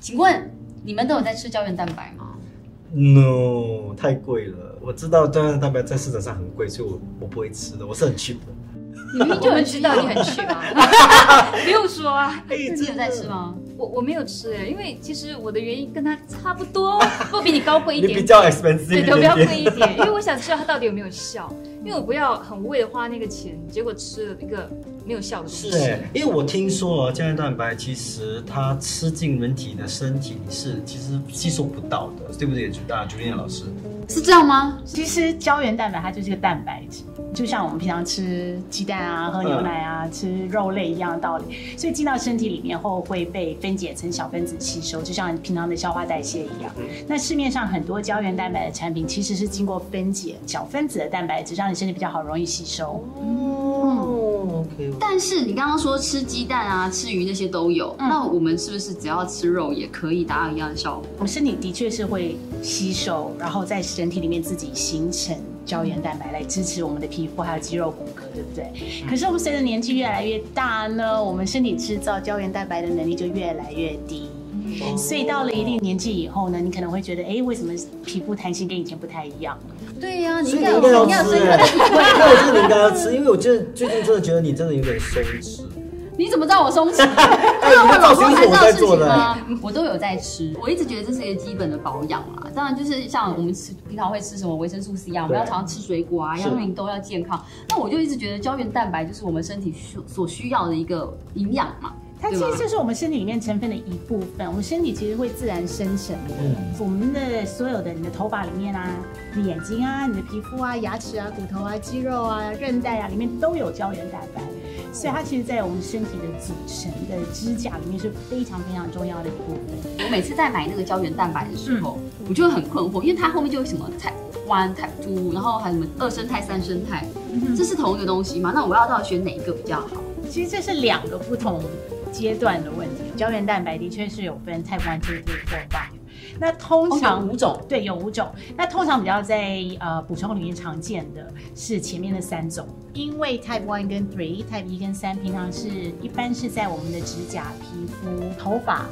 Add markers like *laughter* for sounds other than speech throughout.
请问你们都有在吃胶原蛋白吗？No，太贵了。我知道胶原蛋白在市场上很贵，所以我我不会吃的，我是很 cheap 的。你明明就很知道你很去啊，*laughs* 不用说啊。哎，你有在吃？吗？我我没有吃哎，因为其实我的原因跟他差不多，*laughs* 不比你高贵一点比较 expensive 对，都比较。贵一点，因为我想知道它到底有没有效，*laughs* 因为我不要很无谓的花那个钱，结果吃了一个没有效的东西。是哎，因为我听说哦，胶原蛋白其实它吃进人体的身体是其实吸收不到的，对不对？啊，朱丽叶老师。是这样吗？其实胶原蛋白它就是个蛋白质，就像我们平常吃鸡蛋啊、喝牛奶啊、吃肉类一样的道理。所以进到身体里面后会被分解成小分子吸收，就像平常的消化代谢一样。那市面上很多胶原蛋白的产品其实是经过分解小分子的蛋白质，让你身体比较好容易吸收。哦，OK。但是你刚刚说吃鸡蛋啊、吃鱼那些都有，嗯那我们是不是只要吃肉也可以达到一样的效果？我们身体的确是会吸收，然后在身体里面自己形成胶原蛋白来支持我们的皮肤还有肌肉骨骼，对不对？可是我们随着年纪越来越大呢，我们身体制造胶原蛋白的能力就越来越低。所以到了一定年纪以后呢，你可能会觉得，哎，为什么皮肤弹性跟以前不太一样？对呀、你应该有你应该要吃你要深刻的体会。哎，*laughs* 那我觉得你应该要吃，因为我觉得最近真的觉得你真的有点松弛。你怎么知道我松弛？*laughs* 哎，这 *laughs* 你的造型是我在做的。吗？我都有在吃，我一直觉得这是一个基本的保养啦。当然，就是像我们吃平常会吃什么维生素 C 啊，我们要常常吃水果啊，是要运动，要健康。那我就一直觉得胶原蛋白就是我们身体需所需要的一个营养嘛。它其实就是我们身体里面成分的一部分。我们身体其实会自然生成的。嗯我们的所有的你的头发里面啊，你的眼睛啊，你的皮肤啊，牙齿啊，骨头啊，肌肉啊，韧带啊，里面都有胶原蛋白。所以它其实，在我们身体的组成的支架里面是非常非常重要的一部分。我每次在买那个胶原蛋白的时候，我就会很困惑，因为它后面就有什么 Type One、Type Two，然后还有什么二生态、三生态，这是同一个东西吗？那我要到底选哪一个比较好？其实这是两个不同阶段的问题。胶原蛋白的确是有分 Type One、Two、Three、Four、Five。那通常、哦五种对，有五种。那通常比较在呃补充里面常见的是前面的三种，因为 Type One 跟 Three、Type 一跟三平常是一般是在我们的指甲、皮肤、头发。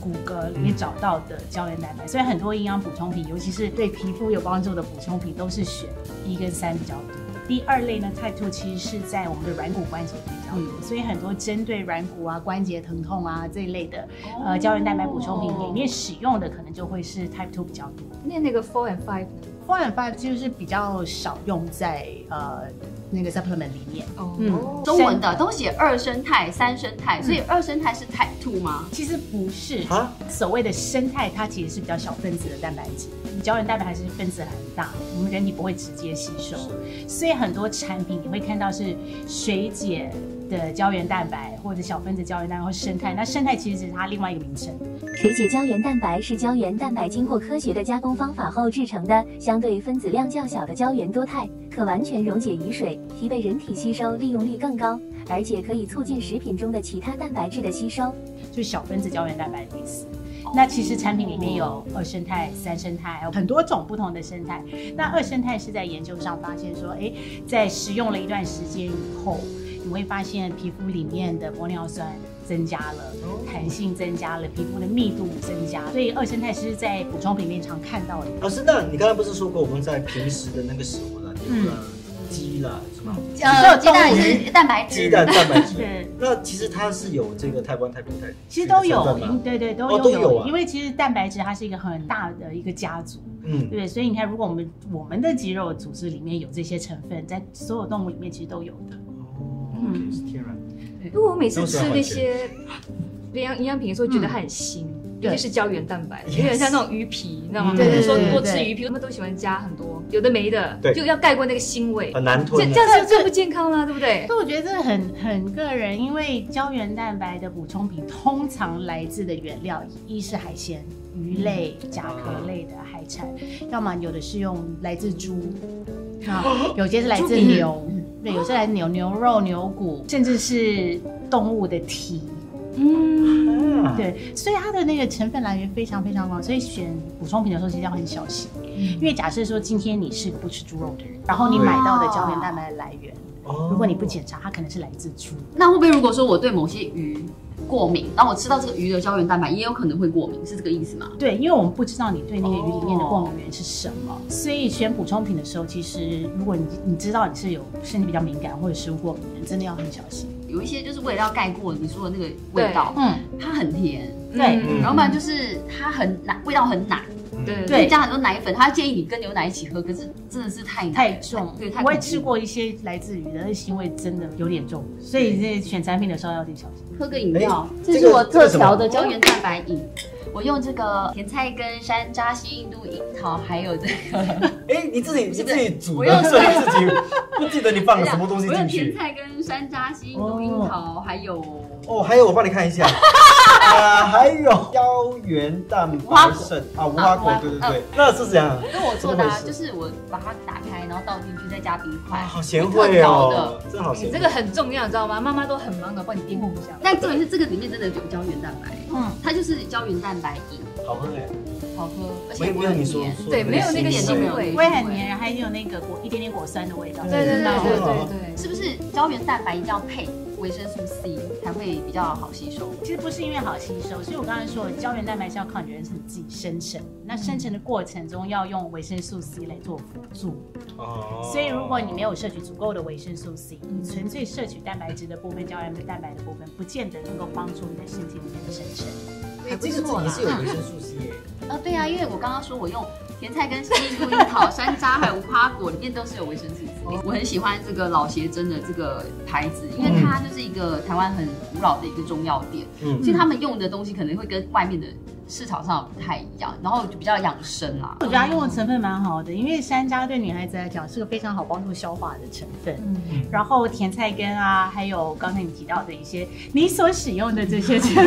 骨骼里面找到的胶原蛋白，所以很多营养补充品，尤其是对皮肤有帮助的补充品，都是选一跟三比较多。第二类呢，Type Two 其实是在我们的软骨关节比较多，所以很多针对软骨啊、关节疼痛啊这一类的呃胶原蛋白补充品里面使用的，可能就会是 Type Two 比较多。那那个 four and five 呢？Four and Five 就是比较少用在呃那个 supplement 里面。哦，嗯。中文的都写二生态、三生态，所以二生态是 Type Two 吗？其实不是。啊，所谓的生态，它其实是比较小分子的蛋白质，胶原蛋白还是分子很大，我们人体不会直接吸收，所以很多产品你会看到是水解的胶原蛋白或者小分子胶原蛋白或生态，那生态其实是它另外一个名称。水解胶原蛋白是胶原蛋白经过科学的加工方法后制成的，相对分子量较小的胶原多肽，可完全溶解于水，其被人体吸收利用率更高，而且可以促进食品中的其他蛋白质的吸收。就是小分子胶原蛋白的意思。那其实产品里面有二生态、三生态，还有很多种不同的生态。那二生态是在研究上发现说，哎，在食用了一段时间以后，你会发现皮肤里面的玻尿酸增加了，弹性增加了，皮肤的密度增加。所以二生态是在补充品里面常看到的。老师，那你刚才不是说过我们在平时的那个食物啦，牛啦、鸡啦，是吗？呃，鸡蛋也是蛋白质，鸡蛋蛋白质。对，那其实它是有这个台湾、台北、台其实都有对对都哦有都有啊因为其实蛋白质它是一个很大的一个家族。嗯，对，所以你看，如果我们我们的肌肉组织里面有这些成分，在所有动物里面其实都有的。哦，嗯是天然的。因为我每次吃那些营养营养品的时候，觉得它很腥，尤其是胶原蛋白，有点像那种鱼皮，你知道吗？说多吃对鱼皮，他们都喜欢加很多有的没的对，就要盖过那个腥味。很难这吞。这样子最不健康了，对不对？所以我觉得这很很个人，因为胶原蛋白的补充品通常来自的原料，一是海鲜、鱼类、甲壳类的海产，要么有的是用来自猪，啊，有些是来自牛，对，有些来自牛牛肉、牛骨，甚至是动物的蹄。嗯，啊，对，所以它的那个成分来源非常非常广，所以选补充品的时候其实要很小心。因为假设说今天你是个不吃猪肉的人，然后你买到的胶原蛋白的来源，哦如果你不检查，它可能是来自猪。那会不会如果说我对某些鱼过敏，然后我吃到这个鱼的胶原蛋白也有可能会过敏，是这个意思吗？对，因为我们不知道你对那个鱼里面的过敏源是什么，所以选补充品的时候，其实如果你你知道你是有身体比较敏感或者食物过敏的人，真的要很小心。有一些就是为了要盖过你说的那个味道，嗯，它很甜，对，嗯然后不然就是它很奶，味道很奶，对。对对，加很多奶粉，他建议你跟牛奶一起喝，可是真的是太太重。对，太我也吃过一些来自于的，那腥味真的有点重，所以这选产品的时候要点小心。喝个饮料哎，这这个是我特调的胶原蛋白饮。我用这个甜菜根、山楂、西印度樱桃，还有这个 *laughs* 哎，你自己 *laughs* 你自己煮我用的，所以你自己不记得你放了 *laughs* 什么东西我用进去。甜菜根、山楂、西印度樱桃，还有哦，还有我帮你看一下，啊，还有胶原蛋白肾。啊，无花果，对对对，那是怎样？跟我做的、就是我把它打开，然后倒进去，再加冰块，好贤惠哦，真好贤惠。这个很重要，你知道吗？妈妈都很忙的，帮你垫护一下。但重点是这个里面真的有胶原蛋白，嗯，它就是胶原蛋白饮，好喝哎，好喝，而且没没有不会很甜。你说说对没有那个腥味。味不会很黏，还有那个果一点点果酸的味道。对对对对嗯对对，是不是胶原蛋白一定要配维生素 C 才会比较好吸收？其实不是因为好吸收，所以我刚才说的胶原蛋白是要靠你人身体自己生成，那生成的过程中要用维生素 C 来做辅助。哦所以如果你没有摄取足够的维生素 C，你纯粹摄取蛋白质的部分、胶原蛋白的部分，不见得能够帮助你的身体里面的生成。哎这个也是有维生素 C 耶，啊，对啊，因为我刚刚说我用甜菜根、西印度樱桃、*laughs* 山楂还有无花果，里面都是有维生素 C。我很喜欢这个老协珍的这个牌子，因为它就是一个台湾很古老的一个中药店，嗯所以他们用的东西可能会跟外面的市场上不太一样，然后就比较养生啦。我觉得它用的成分蛮好的，因为山楂对女孩子来讲是个非常好帮助消化的成分。嗯，然后甜菜根啊，还有刚才你提到的一些你所使用的这些成分，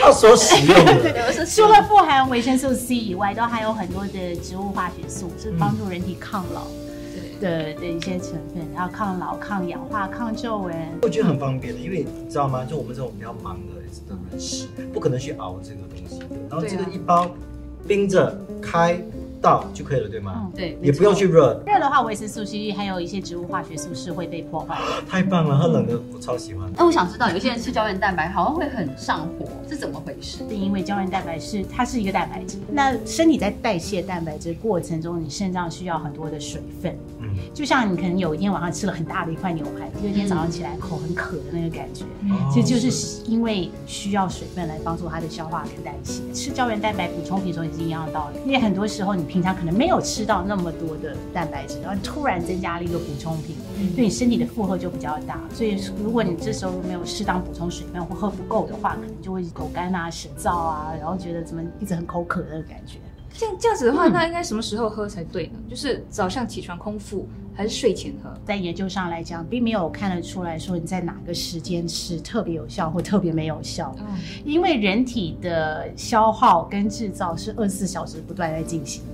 他所使用的，除了富含维生素 C 以外，都还有很多的植物化学素，是帮助人体抗老的的的一些成分，然后抗老、抗氧化、抗皱纹。我觉得很方便的，因为你知道吗？就我们这种比较忙的的人士，不可能去熬这个东西的。然后这个一包冰着开倒就可以了，对吗？嗯对，也不用去热，热的话，维生素 C 还有一些植物化学素是会被破坏的。太棒了！喝冷的我超喜欢。那我想知道，有些人吃胶原蛋白好像会很上火，是怎么回事？是因为胶原蛋白是它是一个蛋白质，那身体在代谢蛋白质过程中，你肾脏需要很多的水分，嗯，就像你可能有一天晚上吃了很大的一块牛排，第二天早上起来口很渴的那个感觉，哦其实就是因为需要水分来帮助它的消化跟代谢。吃胶原蛋白补充品的时候也是一样的道理，因为很多时候你平常可能没有吃到那么多的蛋白质，然后突然增加了一个补充品，对你身体的负荷就比较大。所以如果你这时候没有适当补充水分或喝不够的话，可能就会口干啊、舌燥啊，然后觉得怎么一直很口渴的感觉。这样这样子的话，那应该什么时候喝才对呢？就是早上起床空腹，还是睡前喝？在研究上来讲，并没有看得出来说你在哪个时间吃特别有效或特别没有效，嗯，因为人体的消耗跟制造是二十四小时不断在进行的。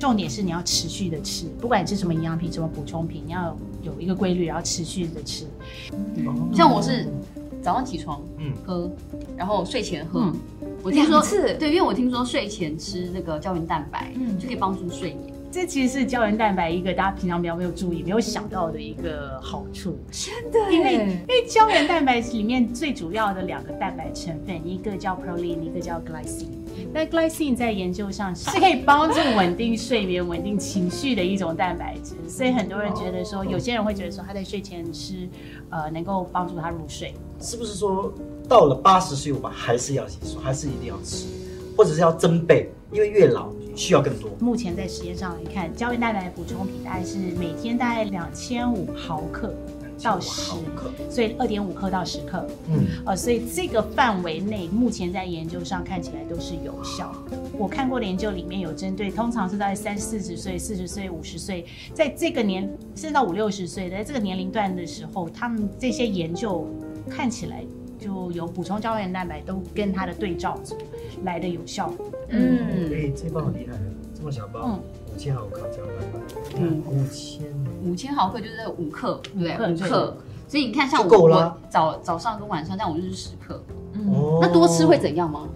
重点是你要持续的吃，不管你吃什么营养品、什么补充品，你要有一个规律，然后持续的吃。像我是早上起床嗯喝，然后睡前喝。嗯我听说对，因为我听说睡前吃那个胶原蛋白，嗯就可以帮助睡眠。这其实是胶原蛋白一个大家平常比较没有注意、没有想到的一个好处。真的因为因为胶原蛋白里面最主要的两个蛋白成分，一个叫 proline，一个叫 glycine。那 glycine 在研究上是可以 *laughs* 帮助稳定睡眠、稳定情绪的一种蛋白质，所以很多人觉得说，有些人会觉得说他在睡前吃，呃，能够帮助他入睡。是不是说到了八十岁我们还是要洗漱，还是一定要吃，或者是要增倍？因为越老需要更多。目前在实验上来看，胶原蛋白补充品大概是每天大概两千五毫克到十毫克，所以二点五克到十克。嗯，呃，所以这个范围内，目前在研究上看起来都是有效的。我看过的研究里面有针对，通常是在三四十岁、四十岁、五十岁，在这个年甚至到五六十岁，在这个年龄段的时候，他们这些研究看起来就有补充胶原蛋白都跟它的对照组来的有效。嗯，哎，这包好厉害，这么小包嗯，五千毫克胶原蛋白，嗯五千，五千毫克就是五克，对不对？五克。所以你看，像就我我早早上跟晚上，但我就是十克。哦那多吃会怎样吗？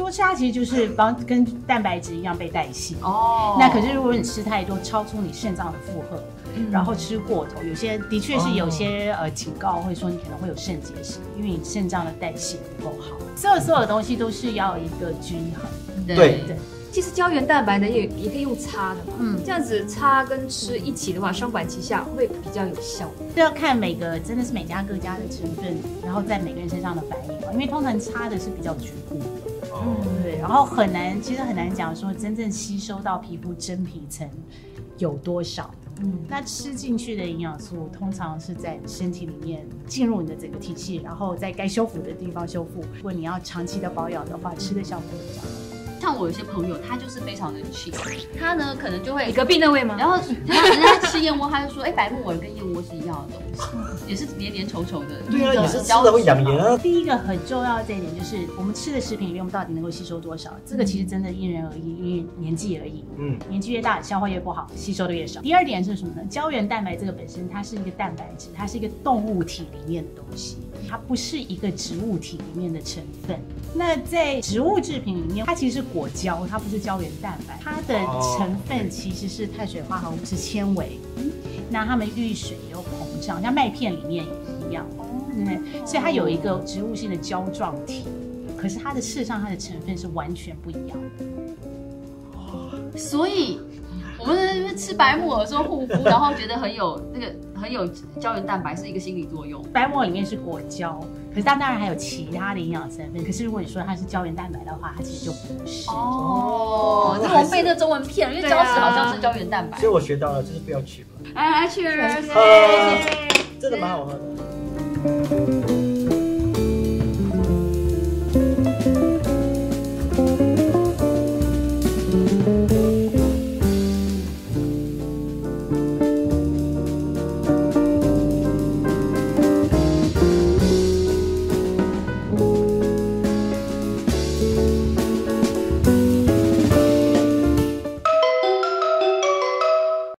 多吃它其实就是帮跟蛋白质一样被代谢。哦那可是如果你吃太多，超出你肾脏的负荷，然后吃过头，有些的确是有些呃警告会说你可能会有肾结石，因为你肾脏的代谢不够好。所有所有的东西都是要一个均衡。对对，其实胶原蛋白呢也也可以用擦的嘛，嗯这样子擦跟吃一起的话，双管齐下会比较有效。这要看每个真的是每家各家的成分，然后在每个人身上的反应嘛。因为通常擦的是比较局部的，哦，对，然后很难，其实很难讲说真正吸收到皮肤真皮层有多少。嗯，那吃进去的营养素通常是在身体里面进入你的整个体系，然后在该修复的地方修复。如果你要长期的保养的话，吃的效果会比较好。像我有些朋友，他就是非常的 cheap，他呢可能就会你隔壁那位吗？然后人家人家吃燕窝，他就说，哎，白木耳跟燕窝是一样的东西，也是黏黏稠稠的。对啊，的也是吃的会养颜啊。第一个很重要的这一点就是，我们吃的食品里面，我们到底能够吸收多少？这个其实真的因人而异，因为年纪而异。嗯，年纪越大，消化越不好，吸收的越少。第二点是什么呢？胶原蛋白这个本身它是一个蛋白质，它是一个动物体里面的东西，它不是一个植物体里面的成分。那在植物制品里面，它其实是果胶，它不是胶原蛋白，它的成分其实是碳水化合物，是纤维。那它们遇水也有膨胀，像麦片里面也一样。对，所以它有一个植物性的胶状体，可是它的事实上它的成分是完全不一样的。所以我们在那边吃白木耳说护肤，然后觉得很有那个很有胶原蛋白，是一个心理作用。白木耳里面是果胶，可是它当然还有其他的营养成分。可是如果你说它是胶原蛋白的话，它其实就不是。哦，这我们被那中文骗了，因为胶质好像是胶原蛋白所以。我学到了，就是不要去了，来来，Cheers！*laughs* 啊真的蛮好喝的。